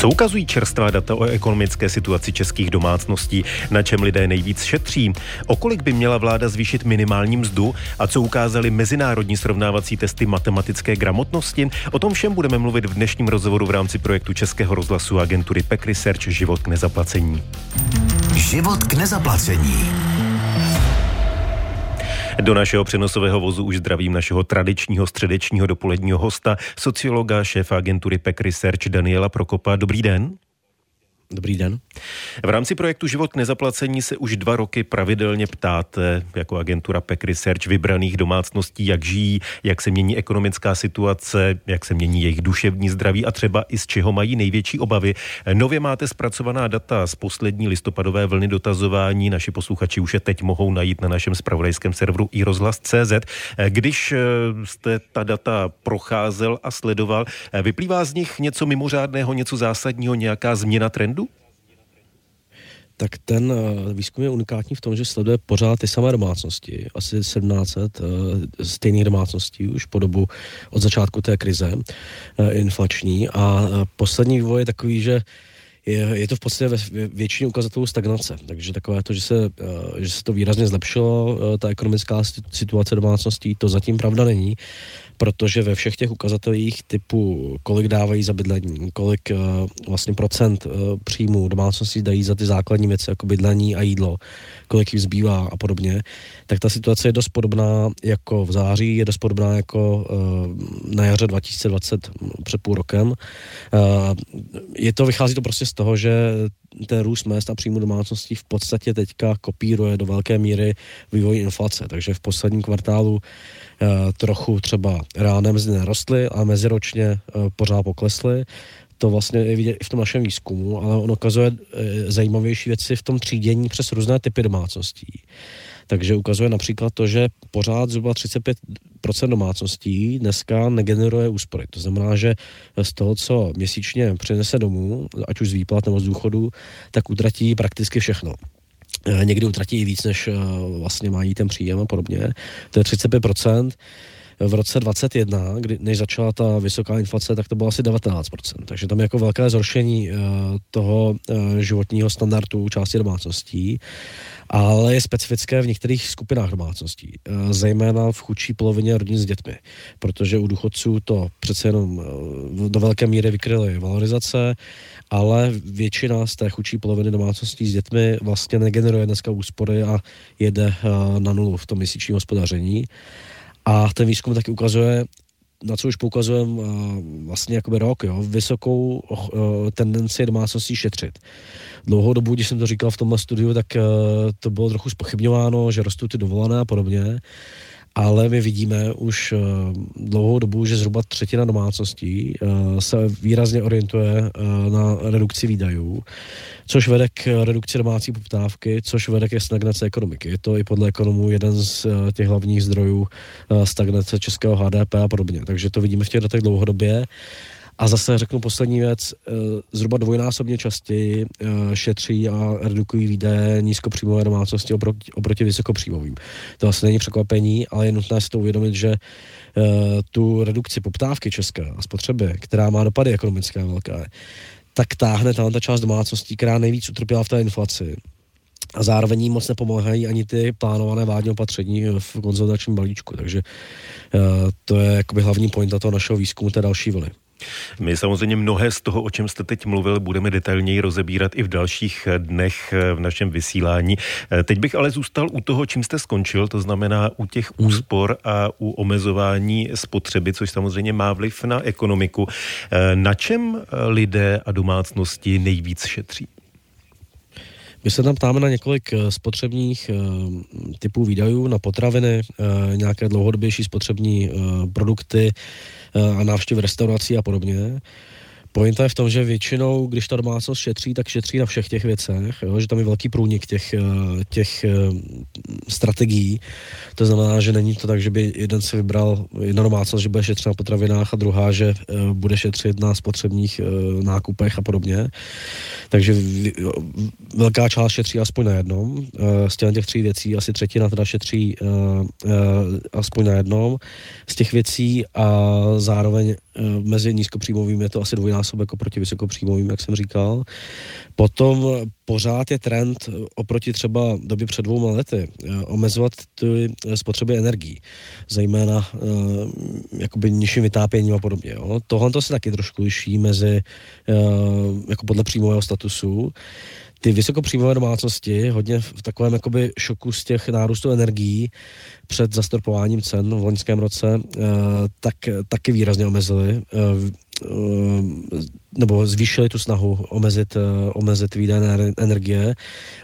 Co ukazují čerstvá data o ekonomické situaci českých domácností, na čem lidé nejvíc šetří? O kolik by měla vláda zvýšit minimální mzdu a co ukázaly mezinárodní srovnávací testy matematické gramotnosti? O tom všem budeme mluvit v dnešním rozhovoru v rámci projektu Českého rozhlasu agentury PEC Research Život k nezaplacení. Život k nezaplacení. Do našeho přenosového vozu už zdravím našeho tradičního středečního dopoledního hosta, sociologa, šéfa agentury PEC Research Daniela Prokopa. Dobrý den. Dobrý den. V rámci projektu Život k nezaplacení se už dva roky pravidelně ptáte jako agentura PEC Research vybraných domácností, jak žijí, jak se mění ekonomická situace, jak se mění jejich duševní zdraví a třeba i z čeho mají největší obavy. Nově máte zpracovaná data z poslední listopadové vlny dotazování. Naši posluchači už je teď mohou najít na našem spravodajském serveru iRozhlas.cz. Když eh, jste ta data procházel a sledoval, eh, vyplývá z nich něco mimořádného, něco zásadního, nějaká změna trendu? Tak ten eh, výzkum je unikátní v tom, že sleduje pořád ty samé domácnosti, asi 1700 eh, stejných domácností už po dobu od začátku té krize eh, inflační a poslední vývoj je takový, že je, je to v podstatě ve většině ukazatelů stagnace. Takže takové to, že se, že se to výrazně zlepšilo, ta ekonomická situace domácností, to zatím pravda není protože ve všech těch ukazatelích typu, kolik dávají za bydlení, kolik uh, vlastně procent uh, příjmů domácností dají za ty základní věci, jako bydlení a jídlo, kolik jim zbývá a podobně, tak ta situace je dost podobná jako v září, je dost podobná jako uh, na jaře 2020 před půl rokem. Uh, je to, vychází to prostě z toho, že ten růst mest a příjmu domácností v podstatě teďka kopíruje do velké míry vývoj inflace. Takže v posledním kvartálu uh, trochu třeba reálné mzdy nerostly a meziročně uh, pořád poklesly. To vlastně je vidět i v tom našem výzkumu, ale on ukazuje uh, zajímavější věci v tom třídění přes různé typy domácností. Takže ukazuje například to, že pořád zhruba 35 domácností dneska negeneruje úspory. To znamená, že z toho, co měsíčně přinese domů, ať už z výplat nebo z důchodu, tak utratí prakticky všechno. Eh, někdy utratí i víc, než eh, vlastně mají ten příjem a podobně. To je 35% v roce 2021, kdy, než začala ta vysoká inflace, tak to bylo asi 19%. Takže tam je jako velké zhoršení uh, toho životního standardu části domácností, ale je specifické v některých skupinách domácností, uh, zejména v chudší polovině rodin s dětmi, protože u důchodců to přece jenom uh, do velké míry vykryly valorizace, ale většina z té chudší poloviny domácností s dětmi vlastně negeneruje dneska úspory a jede uh, na nulu v tom měsíčním hospodaření. A ten výzkum taky ukazuje, na co už poukazujeme vlastně jakoby rok, jo, vysokou tendenci domácností šetřit. Dlouhou dobu, když jsem to říkal v tomhle studiu, tak e, to bylo trochu spochybňováno, že rostou ty dovolené a podobně ale my vidíme už uh, dlouhou dobu, že zhruba třetina domácností se výrazně orientuje na redukci výdajů, což vede k redukci domácí poptávky, což vede ke stagnaci ekonomiky. Je to i podle ekonomů jeden z uh, těch hlavních zdrojů uh, stagnace českého HDP a podobně. Takže to vidíme v těch datech dlouhodobě. A zase řeknu poslední věc, eh, zhruba dvojnásobně častěji eh, šetří a redukují výdaje nízkopříjmové domácnosti oproti, oproti vysokopříjmovým. To asi není překvapení, ale je nutné si to uvědomit, že eh, tu redukci poptávky české a spotřeby, která má dopady ekonomické velké, tak táhne ta část domácností, která nejvíc utrpěla v té inflaci. A zároveň jí moc nepomáhají ani ty plánované vládní opatření v konzultačním balíčku. Takže to je jakoby hlavní point toho našeho výzkumu té další vlny. My samozřejmě mnohé z toho, o čem jste teď mluvil, budeme detailněji rozebírat i v dalších dnech v našem vysílání. Teď bych ale zůstal u toho, čím jste skončil, to znamená u těch mhm. úspor a u omezování spotřeby, což samozřejmě má vliv na ekonomiku. Na čem lidé a domácnosti nejvíc šetří? My se tam ptáme na několik eh, spotřebních eh, typů výdajů, na potraviny, eh, nějaké dlouhodobější spotřební produkty a návštěvy restaurací a podobně. Pointa je v tom, že většinou, když ta domácnost šetří, tak šetří na všech těch věcech, jo? že tam je velký průnik těch, eh, těch eh, strategií. To znamená, že není to tak, že by jeden si vybral jedna domácnost, že bude šetřit na potravinách a druhá, že eh, bude šetřit na spotřebních nákupech a podobně. Takže velká část šetří aspoň na jednom. Z těch, těch tří věcí asi třetina teda šetří aspoň na jednom z těch věcí a zároveň mezi nízkopříjmovými je to asi dvojná dvojnásobek oproti vysokopříjmovým, jak jsem říkal. Potom pořád je trend oproti třeba době před dvouma lety omezovat ty spotřeby energií, zejména jakoby nižším vytápěním a podobně. Jo. Tohle to se taky trošku liší mezi jako podle příjmového statusu ty vysokopříjmové domácnosti hodně v takovém jakoby šoku z těch nárůstů energií před zastropováním cen v loňském roce, eh, tak taky výrazně omezili eh, eh, nebo zvýšili tu snahu omezit, omezit výdaje energie.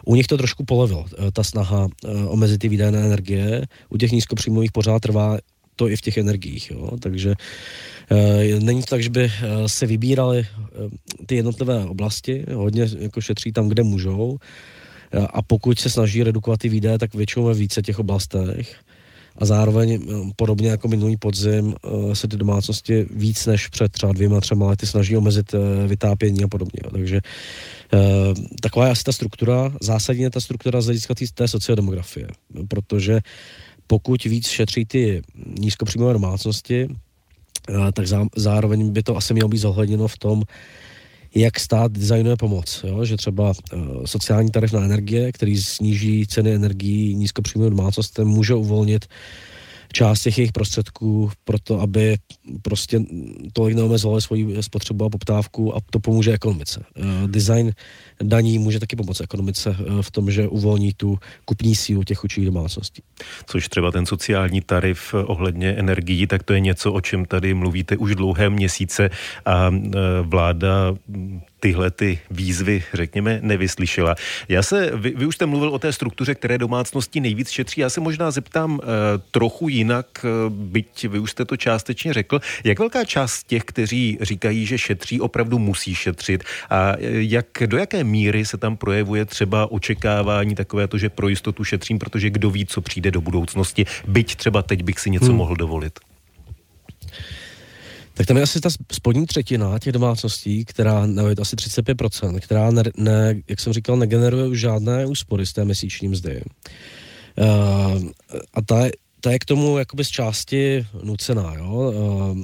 U nich to trošku polevilo, ta snaha omezit ty výdaje energie. U těch nízkopříjmových pořád trvá to i v těch energiích. Jo? Takže není to tak, že by eh, se vybírali ty jednotlivé oblasti, hodně jako šetří tam, kde můžou a pokud se snaží redukovat ty výdaje, tak většinou ve více těch oblastech a zároveň podobně jako minulý podzim se ty domácnosti víc než před třeba dvěma, třema lety snaží omezit vytápění a podobně. Takže taková je asi ta struktura, zásadně ta struktura z hlediska té sociodemografie, protože pokud víc šetří ty nízkopříjmové domácnosti, eh, tak zároveň by to asi mělo být zohledněno v tom, jak stát designuje pomoc. Jo? Že třeba uh, sociální tarif na energie, který sníží ceny energií nízkopříjmovým domácnostem, může uvolnit uh, část těch jejich prostředků pro to, aby prostě tolik neomezovali svoji spotřebu a poptávku a to pomůže ekonomice. Uh, design daní může taky pomoct ekonomice uh, v tom, že uvolní tu kupní sílu těch chudších domácností. Což třeba ten sociální tarif ohledně energií, tak to je něco, o čem tady mluvíte už dlouhé měsíce a vláda tyhle ty výzvy, řekněme, nevyslyšela. Já se, vy, vy už jste mluvil o té struktuře, které domácnosti nejvíc šetří. Já se možná zeptám e, trochu jinak, e, byť vy už jste to částečně řekl. Jak velká část těch, kteří říkají, že šetří, opravdu musí šetřit a eh, jak, do jaké míry se tam projevuje třeba očekávání takové to, že pro jistotu šetřím, protože kdo ví, co přijde do budoucnosti, byť třeba teď bych si něco hmm. mohl dovolit tak tam je asi ta spodní třetina těch domácností, která, nebo je to asi 35%, která, ne, ne, jak jsem říkal, negeneruje už žádné úspory z té měsíční mzdy. Uh, a ta, ta je k tomu jakoby z části nucená, jo. Uh,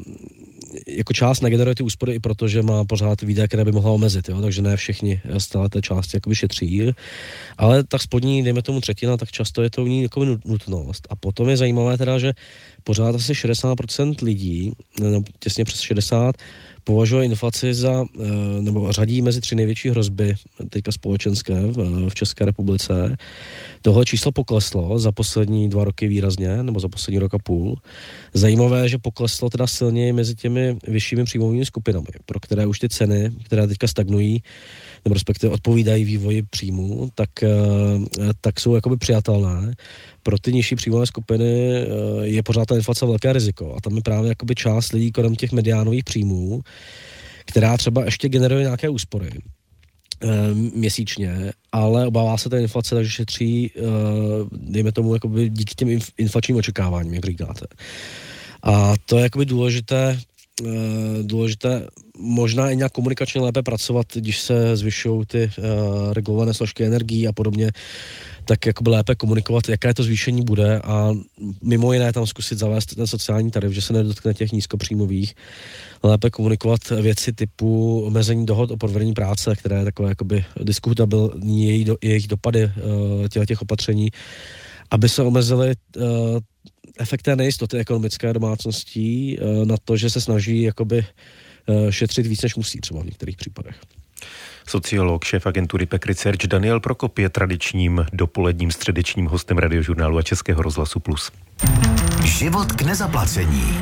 jako část negeneruje ty úspory i proto, že má pořád výdaje, které by mohla omezit, jo? takže ne všichni z té části jakoby šetří, ale tak spodní, dejme tomu třetina, tak často je to u ní jako nutnost. A potom je zajímavé teda, že pořád asi 60% lidí, těsně přes 60, považuje inflaci za, eh, nebo řadí mezi tři největší hrozby teďka společenské v, České republice. Tohle číslo pokleslo za poslední dva roky výrazně, nebo za poslední rok a půl. Zajímavé, že pokleslo teda silněji mezi těmi vyššími příjmovými skupinami, pro které už ty ceny, které teďka stagnují, nebo respektive odpovídají vývoji příjmů, tak, eh, tak jsou jakoby přijatelné. Pro ty nižší příjmové skupiny eh, je pořád ta inflace velké riziko a tam je právě jakoby část lidí kolem těch mediánových příjmů, která třeba ještě generuje nějaké úspory eh, měsíčně, ale obává se té inflace, takže šetří, dejme tomu, jakoby díky těm inflačním očekáváním, jak říkáte. A to je jakoby důležité Eh, důležité možná i nějak komunikačně lépe pracovat, když se zvyšují ty uh, regulované složky energií a podobně, tak jakoby lépe komunikovat, jaké to zvýšení bude a mimo jiné tam zkusit zavést ten sociální tarif, že se nedotkne těch nízkopříjmových, lépe komunikovat věci typu omezení dohod o podvedení práce, které je takové jakoby diskutabilní jejich, do, jejich dopady uh, těch, těch opatření, aby se omezily uh, efekt té nejistoty ekonomické domácností eh, na to, že se snaží jakoby eh, šetřit víc, než musí třeba v některých případech. Sociolog, šéf agentury Pek Research Daniel Prokop je tradičním dopoledním středečním hostem radiožurnálu a Českého rozhlasu Plus. Život k nezaplacení.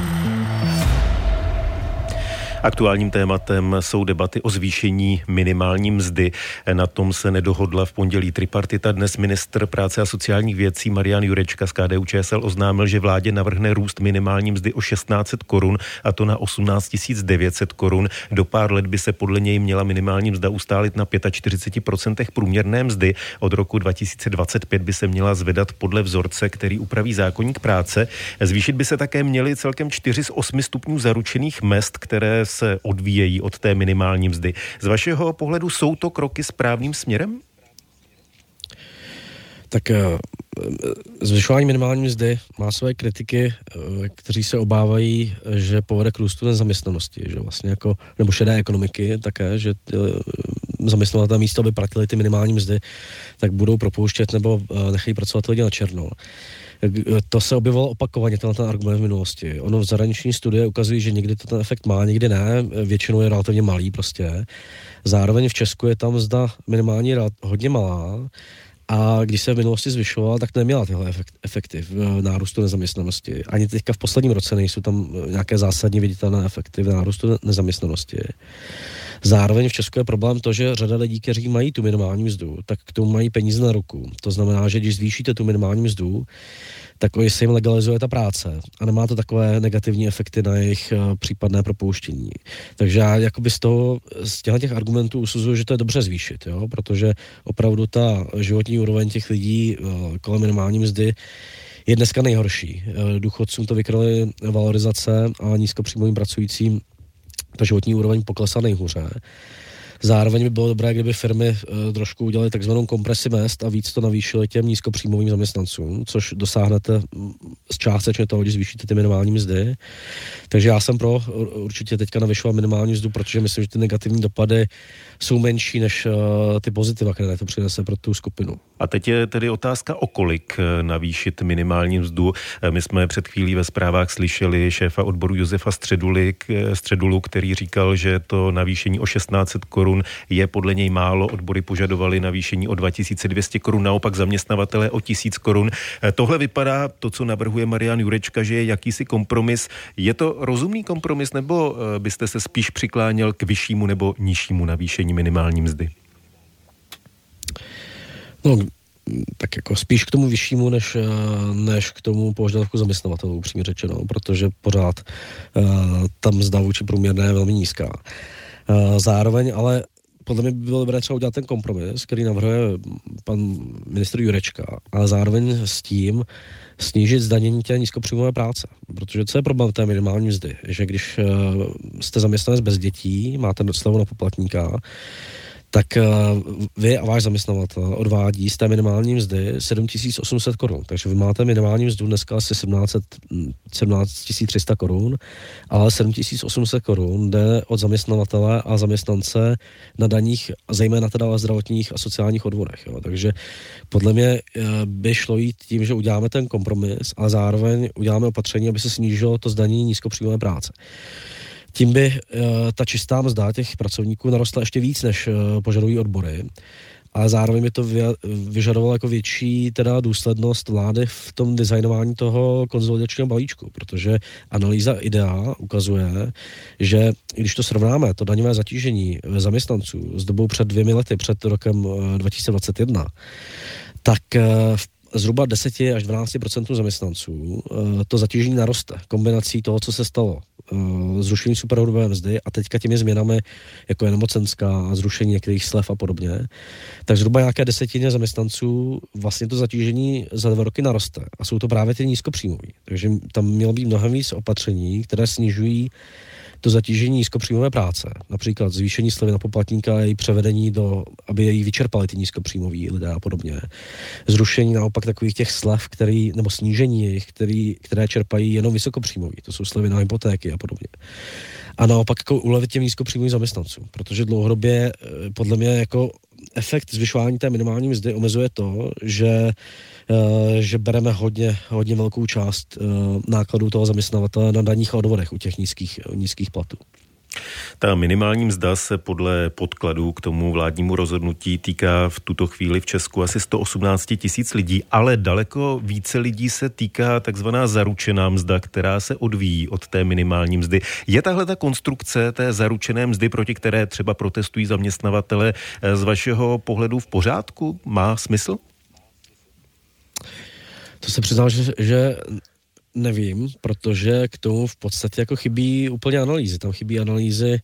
Aktuálním tématem jsou debaty o zvýšení minimální mzdy. Na tom se nedohodla v pondělí tripartita. Dnes ministr práce a sociálních věcí Marian Jurečka z KDU ČSL oznámil, že vládě navrhne růst minimální mzdy o 1600 korun a to na 18 900 korun. Do pár let by se podle něj měla minimální mzda ustálit na 45% průměrné mzdy. Od roku 2025 by se měla zvedat podle vzorce, který upraví zákonník práce. Zvýšit by se také měly celkem 4 z 8 stupňů zaručených mest, které se odvíjejí od té minimální mzdy. Z vašeho pohledu jsou to kroky správným směrem? Tak eh, zvyšování minimální mzdy má své kritiky, eh, kteří se obávají, že povede k růstu nezaměstnanosti, že vlastně jako, nebo šedé ekonomiky také, že eh, zaměstnavatel místo, aby platili ty minimální mzdy, tak budou propouštět nebo nechají pracovat lidi na černo. To se objevilo opakovaně, tenhle ten argument v minulosti. Ono v zahraniční studie ukazuje, že někdy to ten efekt má, někdy ne, většinou je relativně malý prostě. Zároveň v Česku je tam zda minimální hodně malá, a když se v minulosti zvyšovala, tak neměla tyhle efekty v nárůstu nezaměstnanosti. Ani teďka v posledním roce nejsou tam nějaké zásadní viditelné efekty v nárůstu nezaměstnanosti. Zároveň v Česku je problém to, že řada lidí, kteří mají tu minimální mzdu, tak k tomu mají peníze na ruku. To znamená, že když zvýšíte tu minimální mzdu, tak se jim legalizuje ta práce a nemá to takové negativní efekty na jejich uh, případné propouštění. Takže já z toho, z těch argumentů usuzuju, že to je dobře zvýšit, jo? protože opravdu ta životní úroveň těch lidí uh, kolem minimální mzdy je dneska nejhorší. Uh, důchodcům to vykraly valorizace a nízkopříjmovým pracujícím ta životní úroveň poklesá nejhůře. Zároveň by bylo dobré, kdyby firmy uh, trošku udělaly takzvanou kompresi mest a víc to navýšily těm nízkopříjmovým zaměstnancům, což dosáhnete z částečně toho, když zvýšíte ty minimální mzdy. Takže já jsem pro určitě teďka navyšovat minimální mzdu, protože myslím, že ty negativní dopady jsou menší než uh, ty pozitiva, které to přinese pro tu skupinu. A teď je tedy otázka, o kolik eh, navýšit minimální mzdu. My jsme před chvílí ve zprávách slyšeli šéfa odboru Josefa Středuli, Středulu, který říkal, že to navýšení o 1600 korun korun je podle něj málo. Odbory požadovali navýšení o 2200 korun, naopak zaměstnavatele o 1000 korun. Eh, tohle vypadá, to, co navrhuje Marian Jurečka, že je jakýsi kompromis. Je to rozumný kompromis, nebo eh, byste se spíš přikláněl k vyššímu nebo nižšímu navýšení minimální mzdy? No, tak jako spíš k tomu vyššímu, než, eh, než k tomu požadavku zaměstnavatelů, upřímně řečeno, protože pořád uh, tam mzda vůči průměrné je velmi nízká. Eh, zároveň ale podle mě by bylo dobré třeba udělat ten kompromis, který navrhuje pan ministr Jurečka, ale zároveň s tím snížit zdanění té nízkopříjmové práce. Protože co je problém té minimální mzdy? Že když eh, jste zaměstnanec bez dětí, máte slevu na poplatníka, tak eh, vy a váš zaměstnavatel odvádí z té minimální mzdy 7800 korun. Takže vy máte minimální mzdu dneska asi 17, 17 300 korun, ale 7800 korun jde od zaměstnavatele a zaměstnance na daních, zejména teda o zdravotních a sociálních odvodech. Jo. Takže podle mě eh, by šlo jít tím, že uděláme ten kompromis, ale zároveň uděláme opatření, aby se snížilo to zdanění nízkopříjmové práce tím by uh, ta čistá mzda těch pracovníků narostla ještě víc, než uh, požadují odbory. Ale zároveň by to vyžadovalo jako větší teda důslednost vlády v tom designování toho konzolidačního balíčku, protože analýza IDEA ukazuje, že když to srovnáme, to daňové zatížení zaměstnanců s dobou před dvěmi lety, před rokem 2021, tak v zhruba 10 až 12% zaměstnanců to zatížení naroste kombinací toho, co se stalo uh, zrušení superhrubé mzdy a teďka těmi změnami, jako je nemocenská, zrušení některých slev a podobně, tak zhruba nějaké desetině zaměstnanců vlastně to zatížení za dva roky naroste. A jsou to právě ty nízkopříjmoví. Takže tam mělo být mnohem víc opatření, které snižují to zatížení nízkopříjmové práce, například zvýšení slevy na poplatníka a její převedení do, aby jej vyčerpali ty nízkopříjmoví lidé a podobně. Zrušení naopak takových těch slev, který, nebo snížení jejich, který, které čerpají jenom vysokopříjmoví, to jsou slevy na hypotéky a podobně. A naopak jako ulevit těm nízkopříjmovým zaměstnancům, protože dlouhodobě eh, podle mě jako efekt zvyšování té minimální mzdy omezuje to, že Eh, že bereme hodně, hodně velkou část eh, nákladů toho zaměstnavatele na daních a odvodech u těch nízkých, nízkých platů. Ta minimální mzda se podle podkladů k tomu vládnímu rozhodnutí týká v tuto chvíli v Česku asi 118 tisíc lidí, ale daleko více lidí se týká takzvaná zaručená mzda, která se odvíjí od té minimální mzdy. Je tahle ta konstrukce té zaručené mzdy, proti které třeba protestují zaměstnavatele, eh, z vašeho pohledu v pořádku? Má smysl? To se přiznal, že, že nevím, protože k tomu v podstatě jako chybí úplně analýzy. Tam chybí analýzy,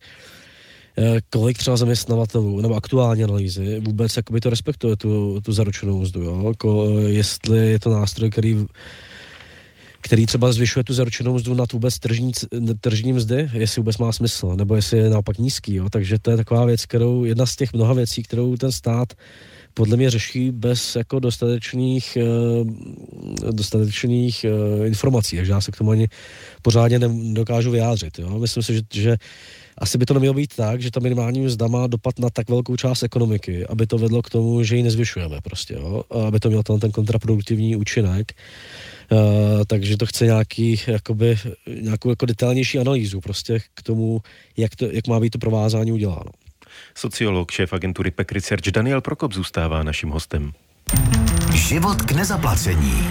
eh, kolik třeba zaměstnavatelů, nebo aktuální analýzy, vůbec jakoby to respektuje tu, tu zaručenou mzdu, jo? Ko, jestli je to nástroj, který který třeba zvyšuje tu zaručenou mzdu nad vůbec tržní, tržní mzdy, jestli vůbec má smysl, nebo jestli je naopak nízký. Jo? Takže to je taková věc, kterou, jedna z těch mnoha věcí, kterou ten stát podle mě řeší bez jako dostatečných, dostatečných informací, takže já se k tomu ani pořádně nedokážu vyjádřit. Jo? Myslím si, že, že asi by to nemělo být tak, že ta minimální mzda má dopad na tak velkou část ekonomiky, aby to vedlo k tomu, že ji nezvyšujeme prostě, jo? aby to mělo ten, ten kontraproduktivní účinek. Uh, takže to chce nějaký, jakoby, nějakou jako detailnější analýzu prostě k tomu, jak, to, jak má být to provázání uděláno. Sociolog, šéf agentury PEC Research Daniel Prokop zůstává naším hostem. Život k nezaplacení.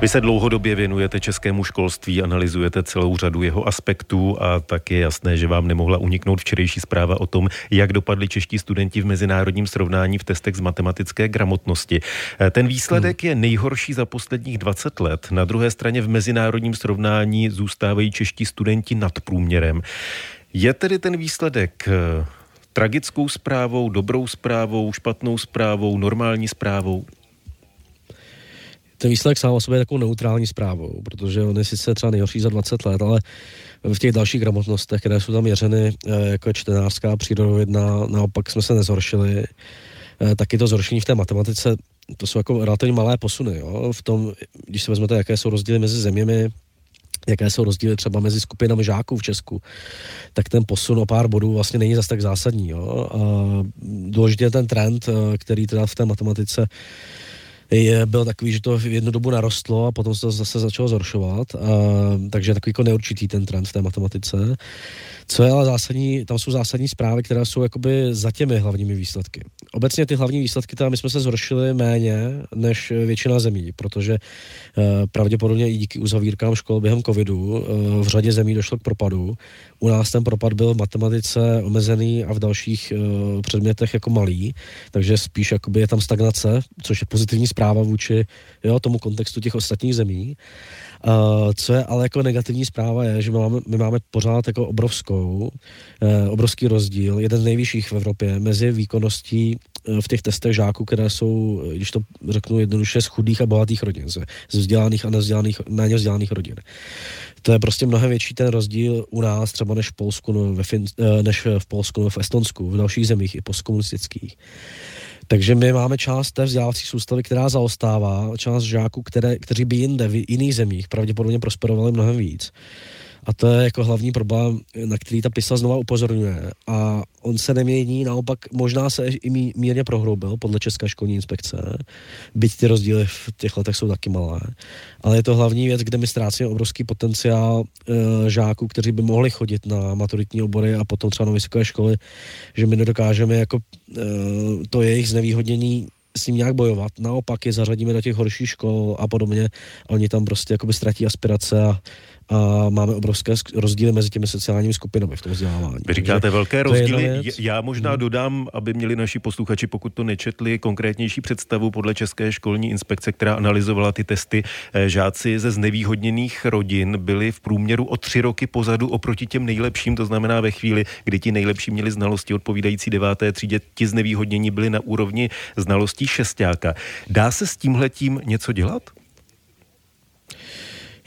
Vy se dlouhodobě věnujete českému školství, analyzujete celou řadu jeho aspektů a tak je jasné, že vám nemohla uniknout včerejší zpráva o tom, jak dopadli čeští studenti v mezinárodním srovnání v testech z matematické gramotnosti. Ten výsledek hmm. je nejhorší za posledních 20 let. Na druhé straně v mezinárodním srovnání zůstávají čeští studenti nad průměrem. Je tedy ten výsledek eh, tragickou zprávou, dobrou zprávou, špatnou zprávou, normální zprávou? ten výsledek sám o sobě je takovou neutrální zprávou, protože on je sice třeba nejhorší za 20 let, ale v těch dalších gramotnostech, které jsou tam měřeny, eh, jako je čtenářská, přírodovědná, naopak jsme se nezhoršili. Eh, taky to zhoršení v té matematice, to jsou jako relativně malé posuny. Jo? V tom, když se vezmete, jaké jsou rozdíly mezi zeměmi, jaké jsou rozdíly třeba mezi skupinami žáků v Česku, tak ten posun o pár bodů vlastně není zase tak zásadní. Jo? A důležitý je ten trend, eh, který teda v té matematice je, byl takový, že to v jednu dobu narostlo a potom se to zase začalo zhoršovat. A, takže takový jako neurčitý ten trend v té matematice. Co je ale zásadní, tam jsou zásadní zprávy, které jsou jakoby za těmi hlavními výsledky. Obecně ty hlavní výsledky, tam my jsme se zhoršili méně než většina zemí, protože eh, pravděpodobně i díky uzavírkám škol během covidu eh, v řadě zemí došlo k propadu. U nás ten propad byl v matematice omezený a v dalších eh, předmětech jako malý, takže spíš jakoby je tam stagnace, což je pozitivní zpráva vůči jo, tomu kontextu těch ostatních zemí. Uh, co je ale jako negativní zpráva je, že my máme, my máme pořád jako obrovskou, uh, obrovský rozdíl, jeden z nejvyšších v Evropě, mezi výkonností uh, v těch testech žáků, které jsou, když to řeknu jednoduše, z chudých a bohatých rodin, z, z vzdělaných a nevzdělaných, méně vzdělaných rodin. To je prostě mnohem větší ten rozdíl u nás třeba než v Polsku, no, ve fin, než v Polsku, no, v Estonsku, v dalších zemích i postkomunistických. Takže my máme část té vzdělávací soustavy, která zaostává, část žáků, které, kteří by jinde, v jiných zemích pravděpodobně prosperovali mnohem víc. A to je jako hlavní problém, na který ta PISA znova upozorňuje. A on se nemění, naopak možná se i mírně prohroubil podle České školní inspekce, byť ty rozdíly v těch letech jsou taky malé. Ale je to hlavní věc, kde my ztrácíme obrovský potenciál e, žáků, kteří by mohli chodit na maturitní obory a potom třeba na vysoké školy, že my nedokážeme jako e, to jejich znevýhodnění s ním nějak bojovat. Naopak je zařadíme do těch horších škol a podobně. A oni tam prostě jakoby ztratí aspirace a a máme obrovské rozdíly mezi těmi sociálními skupinami v tom vzdělávání. Vy říkáte Takže velké rozdíly. Já možná hmm. dodám, aby měli naši posluchači, pokud to nečetli, konkrétnější představu podle České školní inspekce, která analyzovala ty testy. Eh, žáci ze znevýhodněných rodin byli v průměru o tři roky pozadu oproti těm nejlepším, to znamená ve chvíli, kdy ti nejlepší měli znalosti odpovídající deváté třídě, ti znevýhodnění byli na úrovni znalostí šestáka. Dá se s tímhletím něco dělat?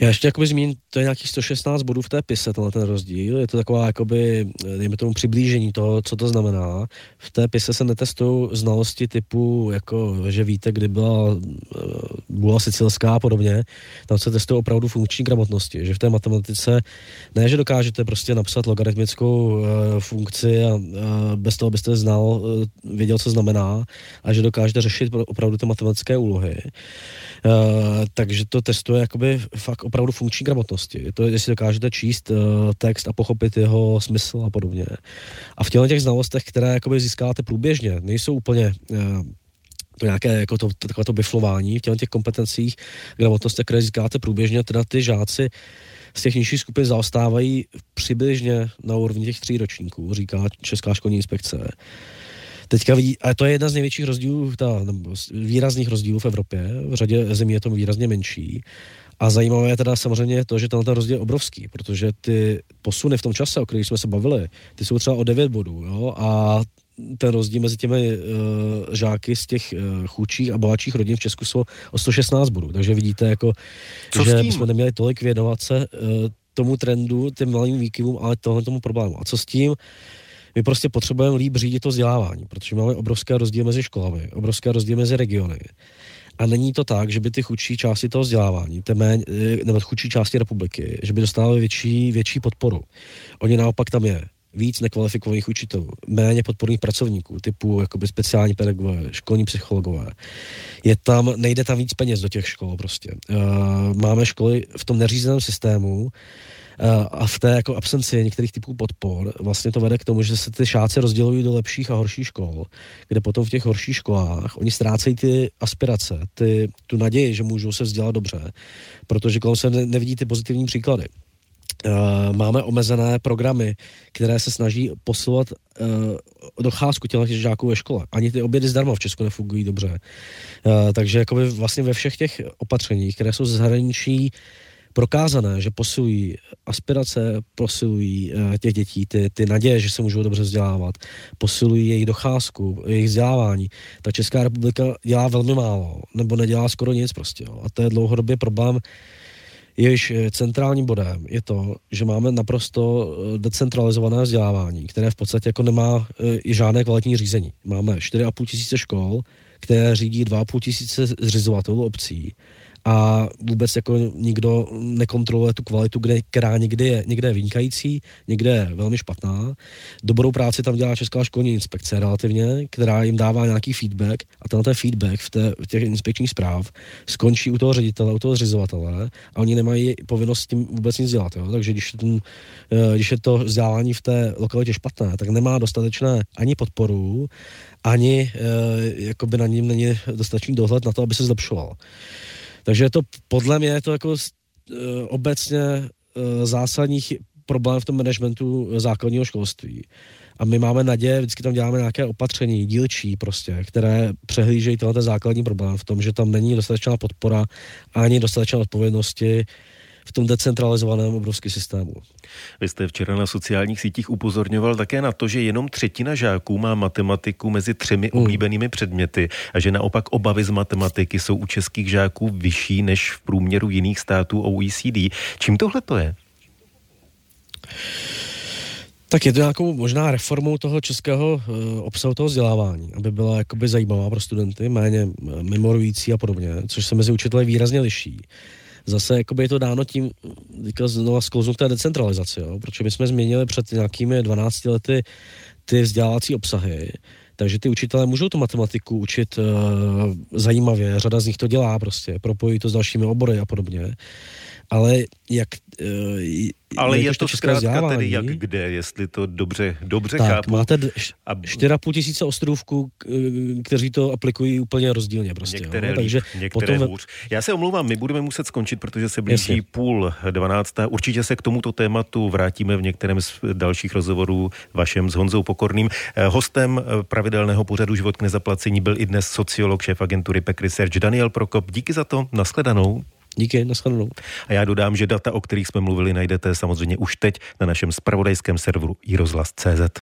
Já ještě jakoby zmíním, to je nějakých 116 bodů v té pise, tenhle ten rozdíl. Je to taková, jakoby, dejme tomu přiblížení toho, co to znamená. V té pise se netestují znalosti typu, jako, že víte, kdy byla bula sicilská a podobně. Tam se testují opravdu funkční gramotnosti. Že v té matematice ne, že dokážete prostě napsat logaritmickou uh, funkci a uh, bez toho byste znal, uh, věděl, co znamená, a že dokážete řešit opravdu ty matematické úlohy. Takže to testuje jakoby fakt opravdu funkční gramotnosti. To, jestli dokážete číst uh, text a pochopit jeho smysl a podobně. A v těchto těch znalostech, které jakoby získáte průběžně, nejsou úplně uh, to nějaké jako to, takové to biflování v těch, těch kompetencích gramotnosti, které získáte průběžně, teda ty žáci z těch nižších skupin zaostávají přibližně na úrovni těch tří ročníků, říká Česká školní inspekce. Teďka vidí, a to je jedna z největších rozdílů, ta, nebo výrazných rozdílů v Evropě, v řadě zemí je to výrazně menší. A zajímavé je teda samozřejmě to, že tenhle rozdíl je obrovský, protože ty posuny v tom čase, o kterých jsme se bavili, ty jsou třeba o 9 bodů, jo, a ten rozdíl mezi těmi uh, žáky z těch uh, chudších a bohatších rodin v Česku jsou o 116 bodů. Takže vidíte, jako, Co že bychom neměli tolik věnovat se uh, tomu trendu, těm malým výkyvům, ale tohle tomu problému. A co s tím? My prostě potřebujeme líp řídit to vzdělávání, protože máme obrovské rozdíly mezi školami, obrovské rozdíly mezi regiony. A není to tak, že by ty chudší části toho vzdělávání, ty méně, nebo chudší části republiky, že by dostávaly větší, větší podporu. Oni naopak tam je víc nekvalifikovaných učitelů, méně podporných pracovníků, typu jakoby speciální pedagogové, školní psychologové. Je tam, nejde tam víc peněz do těch škol prostě. Uh, máme školy v tom neřízeném systému, a v té jako absenci některých typů podpor vlastně to vede k tomu, že se ty šáci rozdělují do lepších a horších škol, kde potom v těch horších školách oni ztrácejí ty aspirace, ty, tu naději, že můžou se vzdělat dobře, protože kolem se nevidí ty pozitivní příklady. Uh, máme omezené programy, které se snaží posilovat uh, docházku těch žáků ve škole. Ani ty obědy zdarma v Česku nefungují dobře. Uh, takže jakoby vlastně ve všech těch opatřeních, které jsou zahraničí prokázané, že posilují aspirace, posilují uh, těch dětí, ty, ty naděje, že se můžou dobře vzdělávat, posilují jejich docházku, jejich vzdělávání. Ta Česká republika dělá velmi málo, nebo nedělá skoro nic prostě. Jo. A to je dlouhodobě problém Jejíž eh, centrálním bodem je to, že máme naprosto eh, decentralizované vzdělávání, které v podstatě jako nemá i žádné kvalitní řízení. Máme 4,5 tisíce škol, které řídí 2,5 tisíce zřizovatelů obcí a vůbec jako nikdo nekontroluje tu kvalitu, kde, která někde je, někde je vynikající, někde je velmi špatná. Dobrou práci tam dělá Česká školní inspekce relativně, která jim dává nějaký feedback a tenhle ten feedback v, té, v těch inspekčních zpráv skončí u toho ředitele, u toho zřizovatele a oni nemají povinnost s tím vůbec nic dělat. Jo? Takže když, ten, eh, když je to vzdělávání v té lokalitě špatné, tak nemá dostatečné ani podporu, ani e, jakoby na ním není dostatečný dohled na to, aby se zlepšoval. Takže je to podle mě je to jako uh, obecně uh, zásadní problém v tom managementu základního školství. A my máme naděje, vždycky tam děláme nějaké opatření, dílčí prostě, které přehlížejí tenhle základní problém v tom, že tam není dostatečná podpora ani dostatečná odpovědnosti v tom decentralizovaném obrovském systému. Vy jste včera na sociálních sítích upozorňoval také na to, že jenom třetina žáků má matematiku mezi třemi hmm. oblíbenými předměty a že naopak obavy z matematiky jsou u českých žáků vyšší než v průměru jiných států OECD. Čím tohle to je? Tak je to nějakou možná reformou toho českého uh, obsahu toho vzdělávání, aby byla jakoby zajímavá pro studenty, méně memorující a podobně, což se mezi učiteli výrazně liší zase je to dáno tím, teďka znova sklouznu té decentralizaci, jo? protože my jsme změnili před nějakými 12 lety ty vzdělávací obsahy, takže ty učitelé můžou tu matematiku učit uh, zajímavě, řada z nich to dělá prostě, propojí to s dalšími obory a podobně ale jak... Uh, ale je to zkrátka tedy jak kde, jestli to dobře, dobře tak, chápu. máte 4,5 tisíce ostrovků, kteří to aplikují úplně rozdílně prostě. Některé jo, takže některé potom... hůř. Já se omlouvám, my budeme muset skončit, protože se blíží Jasně. půl dvanáctá. Určitě se k tomuto tématu vrátíme v některém z dalších rozhovorů vašem s Honzou Pokorným. Eh, hostem eh, pravidelného pořadu Život k nezaplacení byl i dnes sociolog, šéf agentury Pek Research Daniel Prokop. Díky za to, nashledanou. Díky, nashledanou. A já dodám, že data, o kterých jsme mluvili, najdete samozřejmě už teď na našem spravodajském serveru iRozhlas.cz.